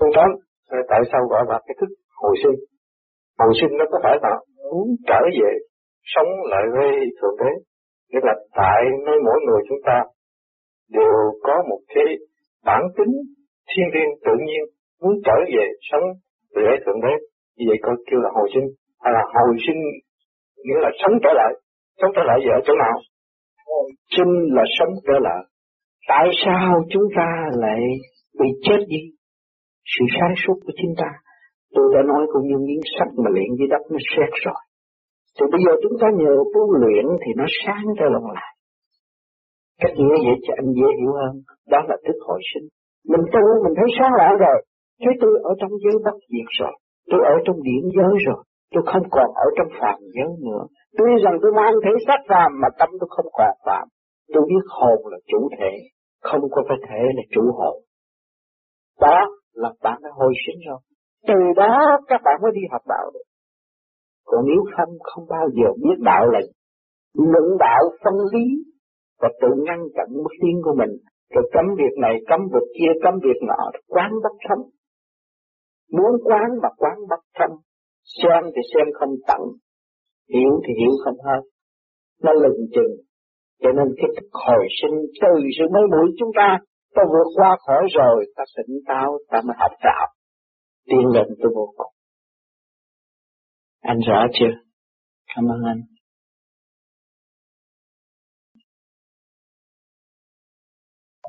Con tám, ờ, tại sao gọi là cái thức hồi sinh? Hồi sinh nó có phải là muốn trở về sống lại với Thượng Đế. Nghĩa là tại nơi mỗi người chúng ta đều có một cái bản tính thiên nhiên tự nhiên muốn trở về sống với Thượng Đế. Như vậy coi kêu là hồi sinh. Hay là hồi sinh nghĩa là sống trở lại. Sống trở lại ở chỗ nào? Hồi sinh là sống trở lại. Tại sao chúng ta lại bị chết đi? Sự sáng suốt của chúng ta. Tôi đã nói cũng như miếng sắt mà luyện dưới đất nó xét rồi. Thì bây giờ chúng ta nhờ tu luyện thì nó sáng ra lòng lại. Cách nghĩa vậy cho anh dễ hiểu hơn. Đó là thức hồi sinh. Mình tu, mình thấy sáng lại rồi. Thấy tôi ở trong giới bất diệt rồi. Tôi ở trong điển giới rồi. Tôi không còn ở trong phàm giới nữa. Tuy rằng tôi mang thể xác phàm mà tâm tôi không còn phàm. Tôi biết hồn là chủ thể. Không có phải thể là chủ hồn. Đó là bạn đã hồi sinh rồi. Từ đó các bạn mới đi học đạo được. Còn nếu không, không bao giờ biết đạo là luận đạo phân lý và tự ngăn chặn mức tiến của mình. Rồi cấm việc này, cấm việc kia, cấm việc nọ, quán bất thâm. Muốn quán mà quán bất thâm. Xem thì xem không tận, hiểu thì hiểu không hết. Nó lừng chừng. Cho nên cái hồi sinh từ sự mới mũi chúng ta, ta vượt qua khỏi rồi, ta tỉnh táo, ta mới học đạo. Tiên lên tôi vô cùng. Anh rõ chưa? Cảm ơn anh.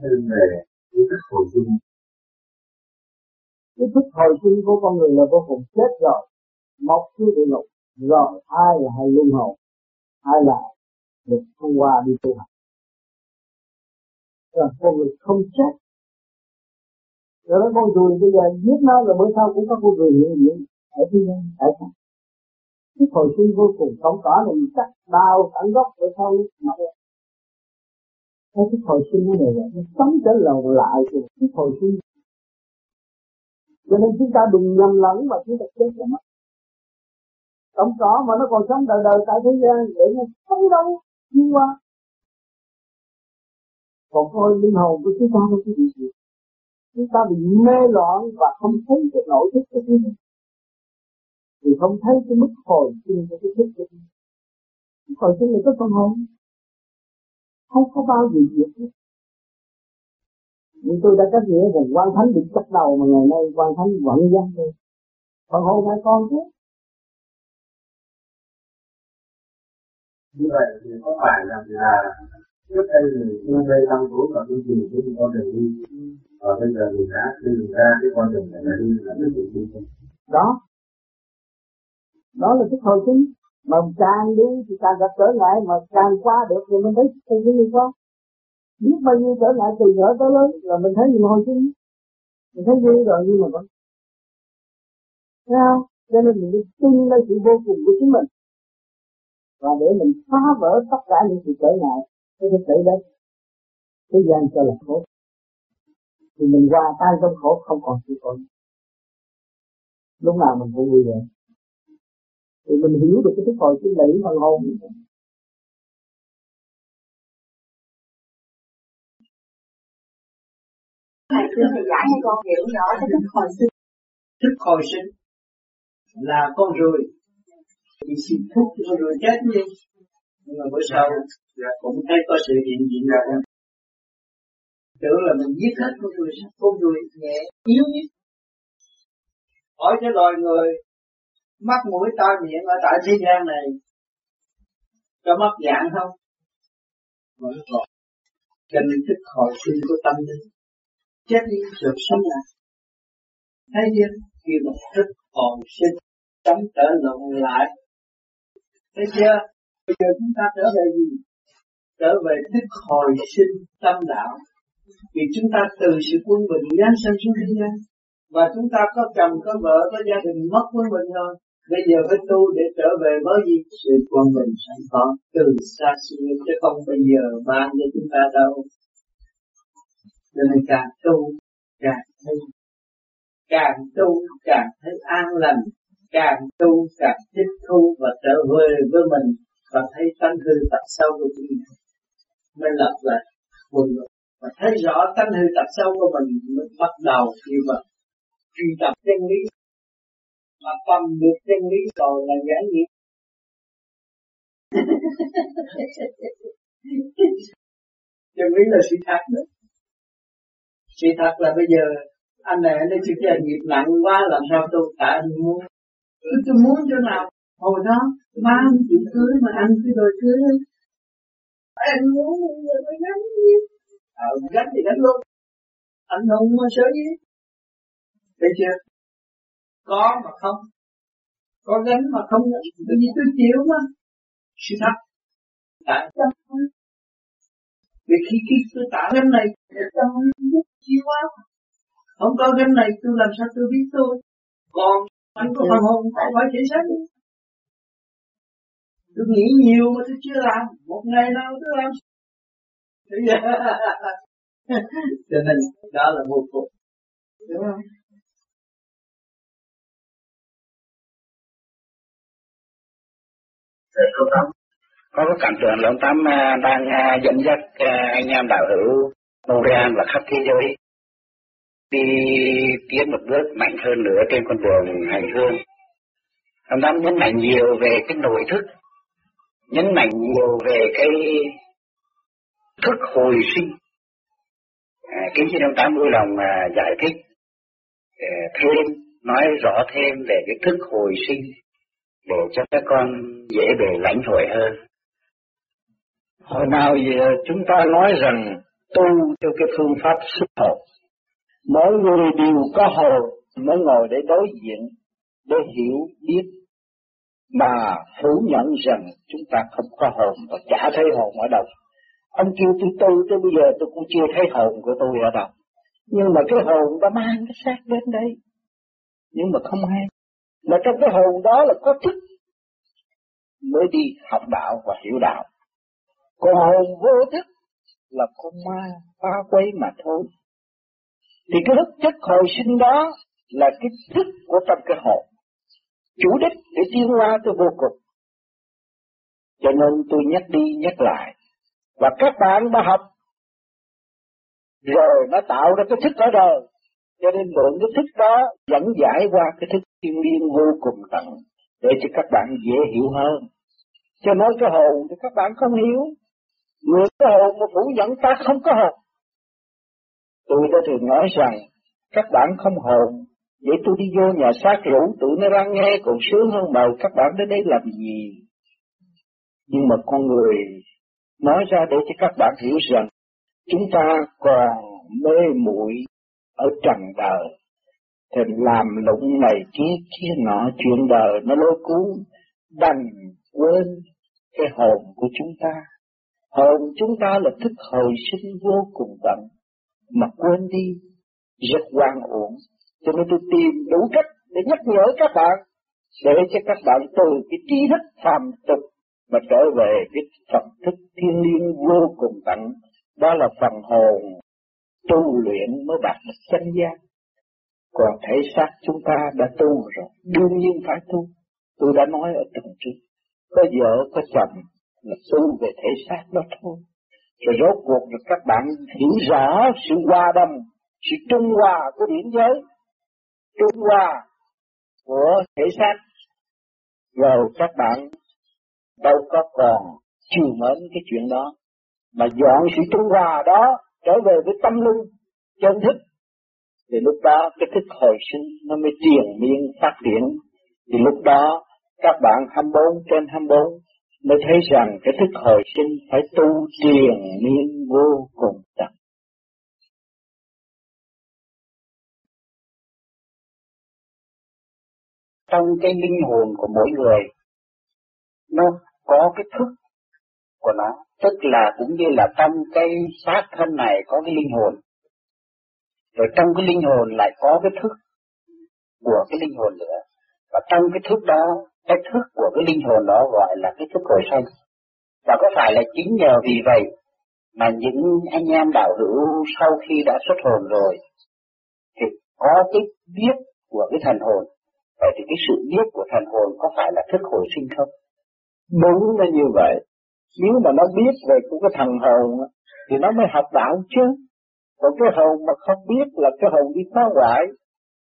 Thêm về ý thức hồi sinh. Ý thức hồi của con người là vô cùng chết rồi. Mọc xuống địa ngục. Rồi ai là hay luân hồn Ai là được thông qua đi tu học là con người không chết. Rồi đó con người bây giờ giết nó rồi bữa sau cũng có con người hiện diện ở thế gian. Tại sao? cái hồi sinh vô cùng sống cỏ này mình cắt đau tận gốc bữa sau nó cái cái hồi sinh này là nó sống trở lầu lại từ cái hồi sinh cho nên chúng ta đừng nhầm lẫn mà chúng ta chết cho mất sống cỏ mà nó còn sống đời đời tại thế gian để nó sống đâu đi qua còn thôi, linh hồn của chúng ta nó cái gì chúng ta bị mê loạn và không thấy cái nội thức của chúng ta thì không thấy cái mức hồi sinh của cái thức của Mức hồi sinh là có phần hồn. Không có bao giờ diệt hết. Nhưng tôi đã cách nghĩa rằng quan thánh bị cắt đầu mà ngày nay quan thánh vẫn dân đi. Phần hồn hai con chứ. Như vậy thì có phải là trước đây mình chưa mê năm tuổi và tôi tìm cái con đường đi. Và bây giờ mình đã tìm ra cái con đường này là đi là cái gì đi đó. Đó là cái hồi chính. Mà càng đi thì càng gặp trở ngại, mà càng qua được thì mình thấy thì cái gì có? Biết bao nhiêu trở ngại, từ nhỏ tới lớn, là mình thấy gì hồi chính. Mình thấy vui rồi, nhưng mà vẫn thấy không? Cho nên mình tin lên sự vô cùng của chính mình. Và để mình phá vỡ tất cả những sự trở ngại cái thực tế đấy thế gian cho là khổ. Thì mình qua tay trong khổ không còn sự khổ lúc nào mình cũng vui vẻ thì mình hiểu được cái thức hồi sinh lý phần hồn thầy thưa thầy giải cho con hiểu rõ cái thức hồi sinh. Thức hồi sinh là con ruồi thì xin thuốc cho con ruồi chết đi nhưng mà bữa sau là cũng thấy có sự hiện diện ra tưởng là mình giết hết con ruồi con người nhẹ, yếu nhất. Hỏi cái loài người, mắt mũi tai miệng ở tại thế gian này, có mất dạng không? Vẫn còn cho nên thức hồi sinh của tâm linh, chết đi rồi sống lại. Thấy chưa khi mà thức hồi sinh, sống trở lộn lại. Thấy chưa? Bây giờ chúng ta trở về gì? Trở về thức hồi sinh tâm đạo. Vì chúng ta từ sự quân bình giáng sanh xuống thế gian và chúng ta có chồng, có vợ, có gia đình mất quân bình rồi. Bây giờ phải tu để trở về với gì? Sự quân bình sẵn có từ xa xưa. Chứ không bây giờ ban cho chúng ta đâu. Cho nên càng tu, càng thấy. Càng tu, càng thấy an lành. Càng tu, càng thích thu và trở về với mình và thấy tánh hư tật sâu của chính mình. Mới lập lại quân và thấy rõ tánh hư tật sâu của mình mới bắt đầu như vậy truy tập chân lý mà cầm được chân lý rồi là giải nghiệp. Chân lý là sự thật đó. Sự thật là bây giờ anh này ấy chịu cái nghiệp nặng quá làm sao tôi tại anh muốn. Tôi, tôi muốn chỗ nào hồi đó ba anh chịu cưới mà anh cái đòi cưới anh muốn người tôi gánh à, gánh thì gánh luôn. Anh không sợ gì thấy chưa? Có mà không? Có gánh mà không gánh? Bởi vì tôi chịu mà. Sự thật. Tại sao? Vì khi khi tôi tạo gánh này tôi chịu quá không có gánh này tôi làm sao tôi biết tôi? Còn anh có phần hồn không phải thể xác tôi nghĩ nhiều mà tôi chưa làm. Một ngày nào tôi làm. Cho nên đó là vô cùng. Đúng không? Có cái cảm tưởng là ông Tám à, đang à, dẫn dắt à, anh em đạo hữu Montreal và khắp thế giới đi tiến một bước mạnh hơn nữa trên con đường hành hương. Ông Tám nhấn mạnh nhiều về cái nội thức, nhấn mạnh nhiều về cái thức hồi sinh. À, kính xin ông Tám vui lòng à, giải thích à, thêm, nói rõ thêm về cái thức hồi sinh để cho các con dễ bề lãnh hội hơn. Hồi nào giờ à, chúng ta nói rằng tu theo cái phương pháp xuất hồn. Mỗi người đều có hồn mới ngồi để đối diện, để hiểu biết, mà phủ nhận rằng chúng ta không có hồn và chả thấy hồn ở đâu. Ông kêu tôi tu tới bây giờ tôi cũng chưa thấy hồn của tôi ở đâu. Nhưng mà cái hồn đã mang cái xác đến đây. Nhưng mà không hay. Mà trong cái hồn đó là có thức mới đi học đạo và hiểu đạo. Còn hồn vô thức là con ma phá quấy mà thôi. Thì cái thức chất hồi sinh đó là cái thức của trong cái hồn. Chủ đích để tiến hóa tới vô cùng. Cho nên tôi nhắc đi nhắc lại. Và các bạn đã học rồi nó tạo ra cái thức ở đời. Cho nên mượn cái thức đó dẫn giải qua cái thức thiên liên vô cùng tận để cho các bạn dễ hiểu hơn. Cho nói cái hồn thì các bạn không hiểu. Người có hồn mà phủ nhận ta không có hồn. Tôi đã thường nói rằng các bạn không hồn, vậy tôi đi vô nhà xác rủ tụi nó đang nghe còn sướng hơn bầu các bạn đến đây làm gì. Nhưng mà con người nói ra để cho các bạn hiểu rằng chúng ta còn mê muội ở trần đời thì làm lụng này kia kia nọ chuyện đời nó lôi cuốn đành quên cái hồn của chúng ta. Hồn chúng ta là thức hồi sinh vô cùng tận, mà quên đi, rất quan uổng. Cho nên tôi tìm đủ cách để nhắc nhở các bạn, để cho các bạn từ cái trí thức phàm tục mà trở về cái phần thức thiên liêng vô cùng tận, đó là phần hồn tu luyện mới đạt được chân giác. Còn thể xác chúng ta đã tu rồi, đương nhiên phải tu. Tôi đã nói ở tuần trước, có vợ có chồng là tu về thể xác đó thôi. Rồi rốt cuộc là các bạn hiểu rõ sự hòa đồng, sự trung hòa của điển giới, trung hòa của thể xác. Rồi các bạn đâu có còn chiều mến cái chuyện đó, mà dọn sự trung hòa đó trở về với tâm linh, chân thức. Thì lúc đó cái thức hồi sinh nó mới triền miên phát triển. Thì lúc đó các bạn 24 trên 24 mới thấy rằng cái thức hồi sinh phải tu triền miên vô cùng tận. Trong cái linh hồn của mỗi người, nó có cái thức của nó, tức là cũng như là trong cái xác thân này có cái linh hồn, rồi trong cái linh hồn lại có cái thức của cái linh hồn nữa, và trong cái thức đó cái thức của cái linh hồn đó gọi là cái thức hồi sanh. Và có phải là chính nhờ vì vậy mà những anh em đạo hữu sau khi đã xuất hồn rồi thì có cái biết của cái thần hồn. Vậy thì cái sự biết của thần hồn có phải là thức hồi sinh không? Đúng là như vậy. Nếu mà nó biết về của cái thần hồn thì nó mới học đạo chứ. Còn cái hồn mà không biết là cái hồn đi phá hoại,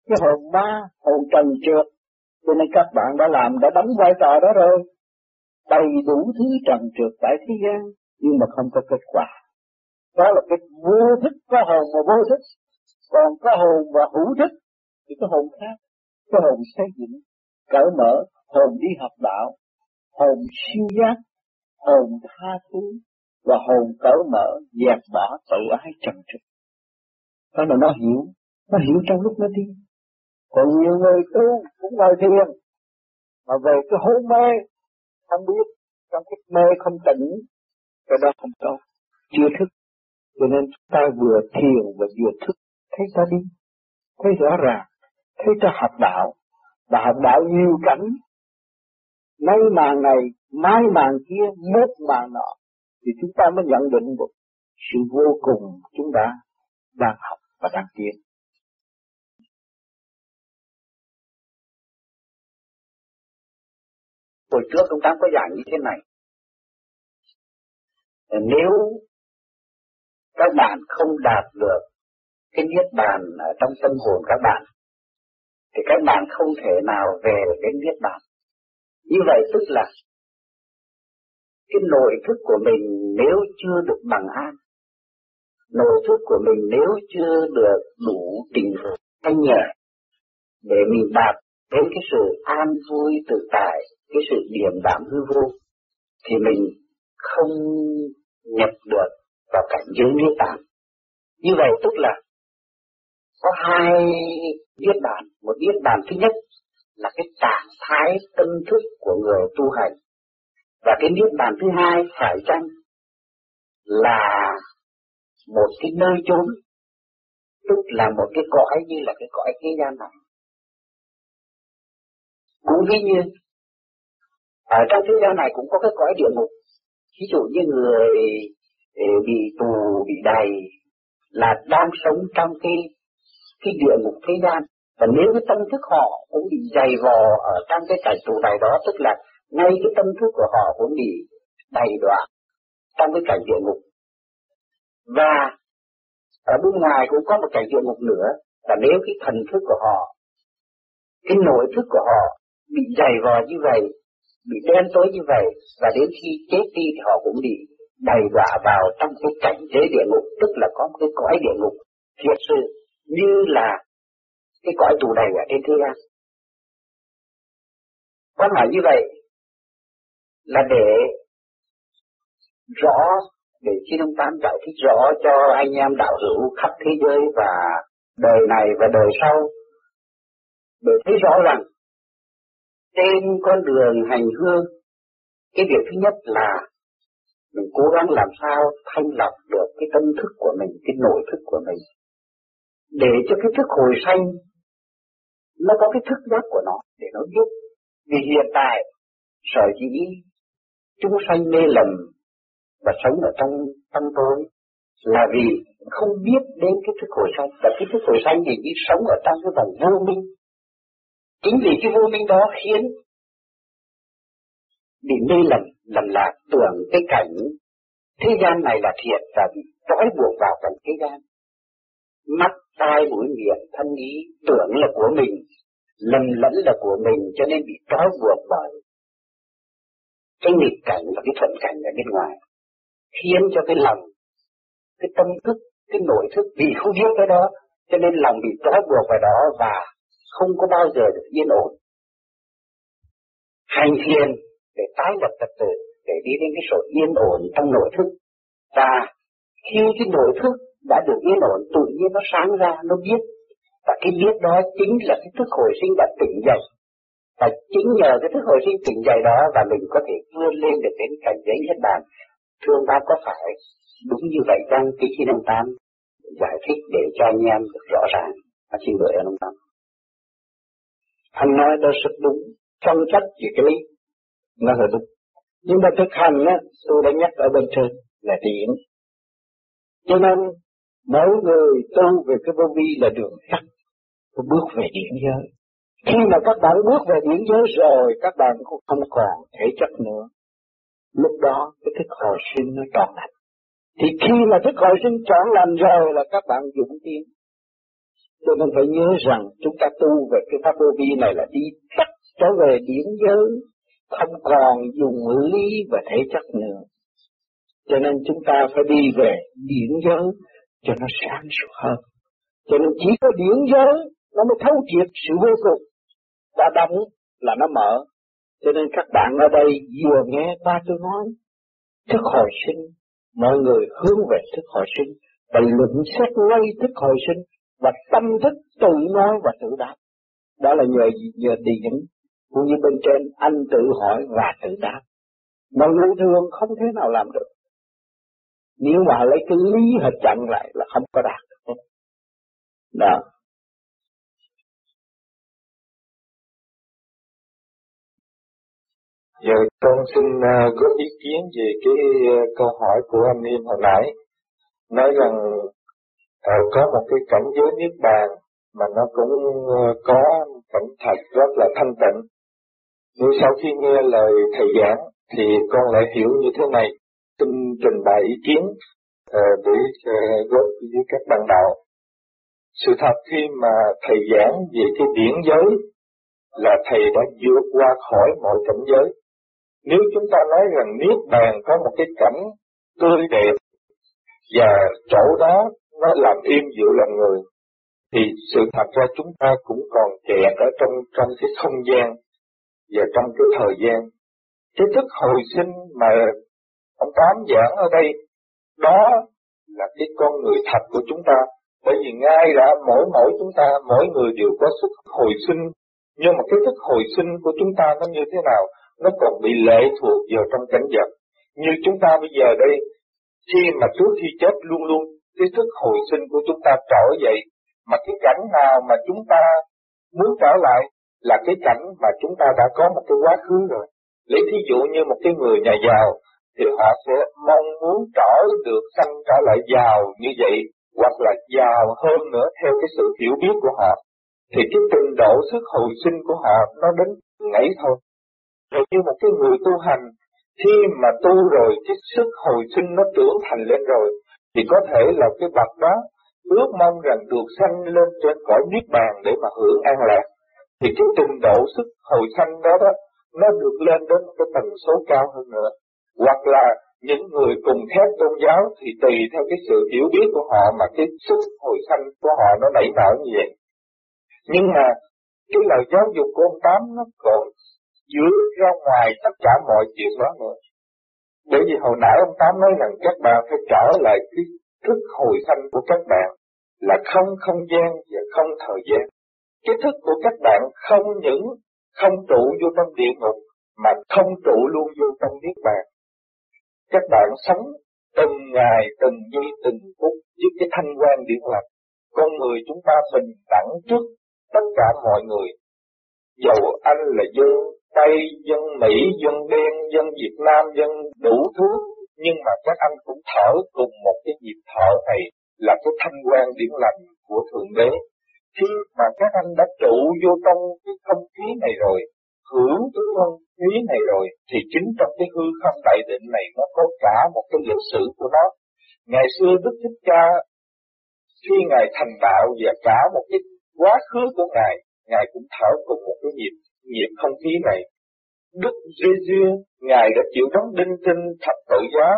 cái hồn ma, hồn trần trượt cho nên các bạn đã làm, đã đóng vai trò đó rồi đầy đủ thứ trần trượt tại thế gian, nhưng mà không có kết quả đó là cái vô thức, có hồn mà vô thức còn có hồn và hữu thức, thì cái hồn khác cái hồn xây dựng, cởi mở, hồn đi học đạo, hồn siêu giác, hồn tha thứ, và hồn cởi mở, dẹp bỏ tự ái trần trực đó là nó hiểu nó hiểu trong lúc nó đi. Còn nhiều người tu cũng ngồi thiền, mà về cái hôn mê, không biết, trong cái mê không tỉnh, cái đó không tốt, chưa thức. Cho nên ta vừa thiền và vừa thức, thấy ta đi, thấy rõ ràng thế ta học đạo. Và học đạo nhiều cảnh. Nay màn này, mai màn kia mốt màn nọ. Thì chúng ta mới nhận định được sự vô cùng chúng ta đang học và đang tiến. Hồi trước chúng ta có giảng như thế này. Nếu các bạn không đạt được cái niết bàn ở trong tâm hồn các bạn thì các bạn không thể nào về cái niết bàn như vậy tức là cái nội thức của mình nếu chưa được bằng an, nội thức của mình nếu chưa được đủ tình thanh nhẹ để mình đạt đến cái sự an vui tự tại, cái sự điềm đạm hư vô, thì mình không nhập được vào cảnh giới niết bàn. Như vậy tức là có hai niết bàn, một niết bàn thứ nhất là cái trạng thái tâm thức của người tu hành. Và cái niết bàn thứ hai phải chăng là một cái nơi chốn tức là một cái cõi như là cái cõi thế gian này. Cũng ví như ở trong thế gian này cũng có cái cõi địa ngục. Ví dụ như người ờ, bị tù bị đầy là đang sống trong cái cái địa ngục thế gian. Và nếu cái tâm thức họ cũng bị dày vò ở trong cái cảnh tù này đó, tức là ngay cái tâm thức của họ cũng bị đầy đọa trong cái cảnh địa ngục. Và ở bên ngoài cũng có một cảnh địa ngục nữa là nếu cái thần thức của họ, cái nội thức của họ bị dày vò như vậy, bị đen tối như vậy, và đến khi chết đi thì họ cũng bị đầy đọa vào trong cái cảnh giới địa ngục, tức là có một cái cõi địa ngục thiệt sự như là cái cõi tù đầy ở trên thế gian. Quan hỏi như vậy là để rõ để khi ông Tám giải thích rõ cho anh em đạo hữu khắp thế giới và đời này và đời sau để thấy rõ rằng trên con đường hành hương, cái việc thứ nhất là mình cố gắng làm sao thanh lọc được cái tâm thức của mình, cái nội thức của mình, để cho cái thức hồi sanh nó có cái thức giác của nó để nó giúp. Vì hiện tại sở dĩ chúng sanh mê lầm và sống ở trong tâm tối là vì không biết đến cái thức hồi sanh và cái thức hồi sanh thì chỉ sống ở trong cái vòng vô minh Chính vì cái vô minh đó khiến bị mê lầm, lầm lạc tưởng cái cảnh thế gian này là thiệt và bị trói buộc vào cảnh thế gian. Mắt, tai, mũi, miệng, thân ý tưởng là của mình, lầm lẫn là của mình cho nên bị trói buộc bởi cái nghịch cảnh và cái thuận cảnh ở bên ngoài khiến cho cái lòng cái tâm thức cái nội thức vì không biết cái đó cho nên lòng bị trói buộc vào đó và không có bao giờ được yên ổn. Hành thiền để tái lập trật tự, để đi đến cái sự yên ổn trong nội thức. Và khi cái nội thức đã được yên ổn, tự nhiên nó sáng ra, nó biết. Và cái biết đó chính là cái thức hồi sinh đã tỉnh dậy. Và chính nhờ cái thức hồi sinh tỉnh dậy đó và mình có thể vươn lên được đến cảnh giới nhất bàn. Thương ta có phải đúng như vậy chăng? Cái khi ông Tam giải thích để cho anh em được rõ ràng. Và xin gửi ông Tam. Anh nói đó rất đúng, trong trách về cái lý, nó là đúng. Nhưng mà thực hành á, tôi đã nhắc ở bên trên là điển. Cho nên mỗi người tu về cái vô vi là đường tắt, bước về điển giới. Khi mà các bạn bước về điển giới rồi, các bạn cũng không còn thể chất nữa. Lúc đó cái thức hồi sinh nó trọn lành. Thì khi mà thức hồi sinh trọn lành rồi là các bạn dũng tiến. Cho nên phải nhớ rằng chúng ta tu về cái pháp vô vi này là đi tắt trở về điển giới, không còn dùng lý và thể chất nữa. Cho nên chúng ta phải đi về điển giới cho nó sáng suốt hơn. Cho nên chỉ có điển giới nó mới thấu triệt sự vô cùng. Đã đóng là nó mở. Cho nên các bạn ở đây vừa nghe ba tôi nói, thức hồi sinh, mọi người hướng về thức hồi sinh, và luận xét ngay thức hồi sinh, và tâm thức tự nói và tự đáp. Đó là nhờ nhờ điển, cũng như bên trên anh tự hỏi và tự đáp. Mà người thường không thể nào làm được. Nếu mà lấy cái lý họ chặn lại là không có đạt. Đó. Giờ con xin uh, góp ý kiến về cái uh, câu hỏi của anh em hồi nãy. Nói rằng uh, có một cái cảnh giới niết bàn mà nó cũng uh, có cảnh thật rất là thanh tịnh. Nhưng sau khi nghe lời thầy giảng thì con lại hiểu như thế này xin trình bày ý kiến ờ, để ờ, góp với các bạn đạo. Sự thật khi mà thầy giảng về cái điển giới là thầy đã vượt qua khỏi mọi cảnh giới. Nếu chúng ta nói rằng Niết Bàn có một cái cảnh tươi đẹp và chỗ đó nó làm im dịu lòng người, thì sự thật ra chúng ta cũng còn kẹt ở trong trong cái không gian và trong cái thời gian. Cái thức hồi sinh mà ông Tám giảng ở đây, đó là cái con người thật của chúng ta. Bởi vì ngay đã mỗi mỗi chúng ta, mỗi người đều có sức hồi sinh, nhưng mà cái thức hồi sinh của chúng ta nó như thế nào? Nó còn bị lệ thuộc vào trong cảnh vật. Như chúng ta bây giờ đây, khi mà trước khi chết luôn luôn, cái thức hồi sinh của chúng ta trở dậy, mà cái cảnh nào mà chúng ta muốn trở lại là cái cảnh mà chúng ta đã có một cái quá khứ rồi. Lấy thí dụ như một cái người nhà giàu, thì họ sẽ mong muốn trở được sanh trở lại giàu như vậy, hoặc là giàu hơn nữa theo cái sự hiểu biết của họ. Thì cái trình độ sức hồi sinh của họ nó đến ngẫy thôi. Rồi như một cái người tu hành, khi mà tu rồi cái sức hồi sinh nó trưởng thành lên rồi, thì có thể là cái bậc đó ước mong rằng được sanh lên trên cõi niết bàn để mà hưởng an lạc. Thì cái trình độ sức hồi sanh đó đó, nó được lên đến cái tần số cao hơn nữa hoặc là những người cùng theo tôn giáo thì tùy theo cái sự hiểu biết của họ mà cái sức hồi sanh của họ nó nảy nở như vậy. Nhưng mà cái lời giáo dục của ông Tám nó còn dưới ra ngoài tất cả mọi chuyện đó nữa. Bởi vì hồi nãy ông Tám nói rằng các bạn phải trở lại cái thức hồi sanh của các bạn là không không gian và không thời gian. Cái thức của các bạn không những không trụ vô trong địa ngục, mà không trụ luôn vô trong niết bàn các bạn sống từng ngày, từng giây, từng phút với cái thanh quan điện lạc. Con người chúng ta bình đẳng trước tất cả mọi người. Dầu anh là dân Tây, dân Mỹ, dân đen, dân Việt Nam, dân đủ thứ, nhưng mà các anh cũng thở cùng một cái nhịp thở này là cái thanh quan điển lành của Thượng Đế. Khi mà các anh đã trụ vô trong cái không khí này rồi, hưởng cái không khí này rồi thì chính trong cái hư không đại định này nó có cả một cái lịch sử của nó. Ngày xưa Đức Thích Ca khi Ngài thành đạo và cả một cái quá khứ của Ngài, Ngài cũng thở cùng một cái nhịp, nhịp không khí này. Đức Giê-xu, Ngài đã chịu đóng đinh tinh thập tự giá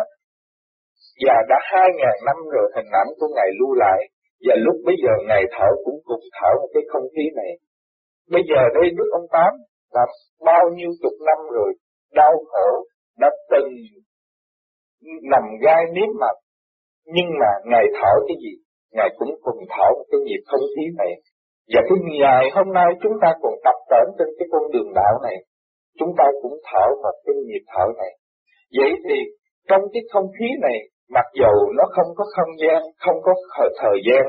và đã hai ngàn năm rồi hình ảnh của Ngài lưu lại và lúc bây giờ Ngài thở cũng cùng thở một cái không khí này. Bây giờ đây Đức ông Tám đã bao nhiêu chục năm rồi, đau khổ đã từng nằm gai nếm mặt nhưng mà ngài thở cái gì? Ngài cũng cùng thở một cái nhịp không khí này. Và cái ngày hôm nay chúng ta còn tập tễnh trên cái con đường đạo này, chúng ta cũng thở một cái nhịp thở này. Vậy thì trong cái không khí này, mặc dầu nó không có không gian, không có thời gian,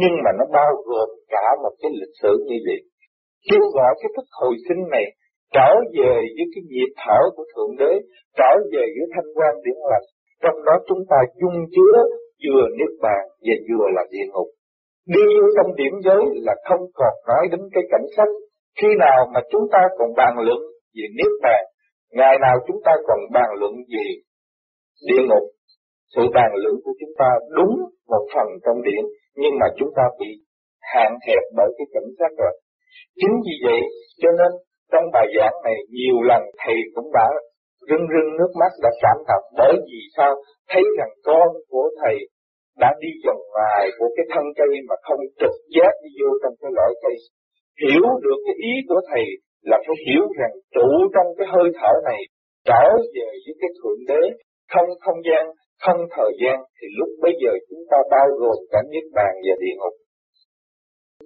nhưng mà nó bao gồm cả một cái lịch sử như vậy kêu gọi cái thức hồi sinh này trở về với cái nhịp thở của Thượng Đế, trở về với thanh quan điển lành. Trong đó chúng ta dung chứa vừa niết bàn và vừa là địa ngục. Đi vô trong điểm giới là không còn nói đến cái cảnh sách. Khi nào mà chúng ta còn bàn luận về niết bàn, ngày nào chúng ta còn bàn luận về địa ngục, sự bàn luận của chúng ta đúng một phần trong điện, nhưng mà chúng ta bị hạn hẹp bởi cái cảnh giác rồi. Chính vì vậy, cho nên trong bài giảng này nhiều lần thầy cũng đã rưng rưng nước mắt, đã cảm động. Bởi vì sao? Thấy rằng con của thầy đã đi vòng ngoài của cái thân cây mà không trực giác đi vô trong cái lõi cây. Hiểu được cái ý của thầy là phải hiểu rằng trụ trong cái hơi thở này trở về với cái thượng đế. Không không gian không thời gian thì lúc bây giờ chúng ta bao gồm cả niết bàn và địa ngục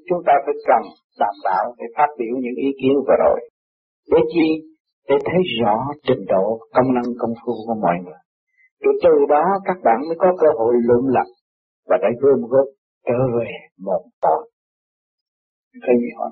chúng ta phải cần đảm bảo để phát biểu những ý kiến vừa rồi để chi để thấy rõ trình độ, công năng, công phu của mọi người rồi từ đó các bạn mới có cơ hội luận lập và để gom góp trở về một tội. Thấy gì hỏi?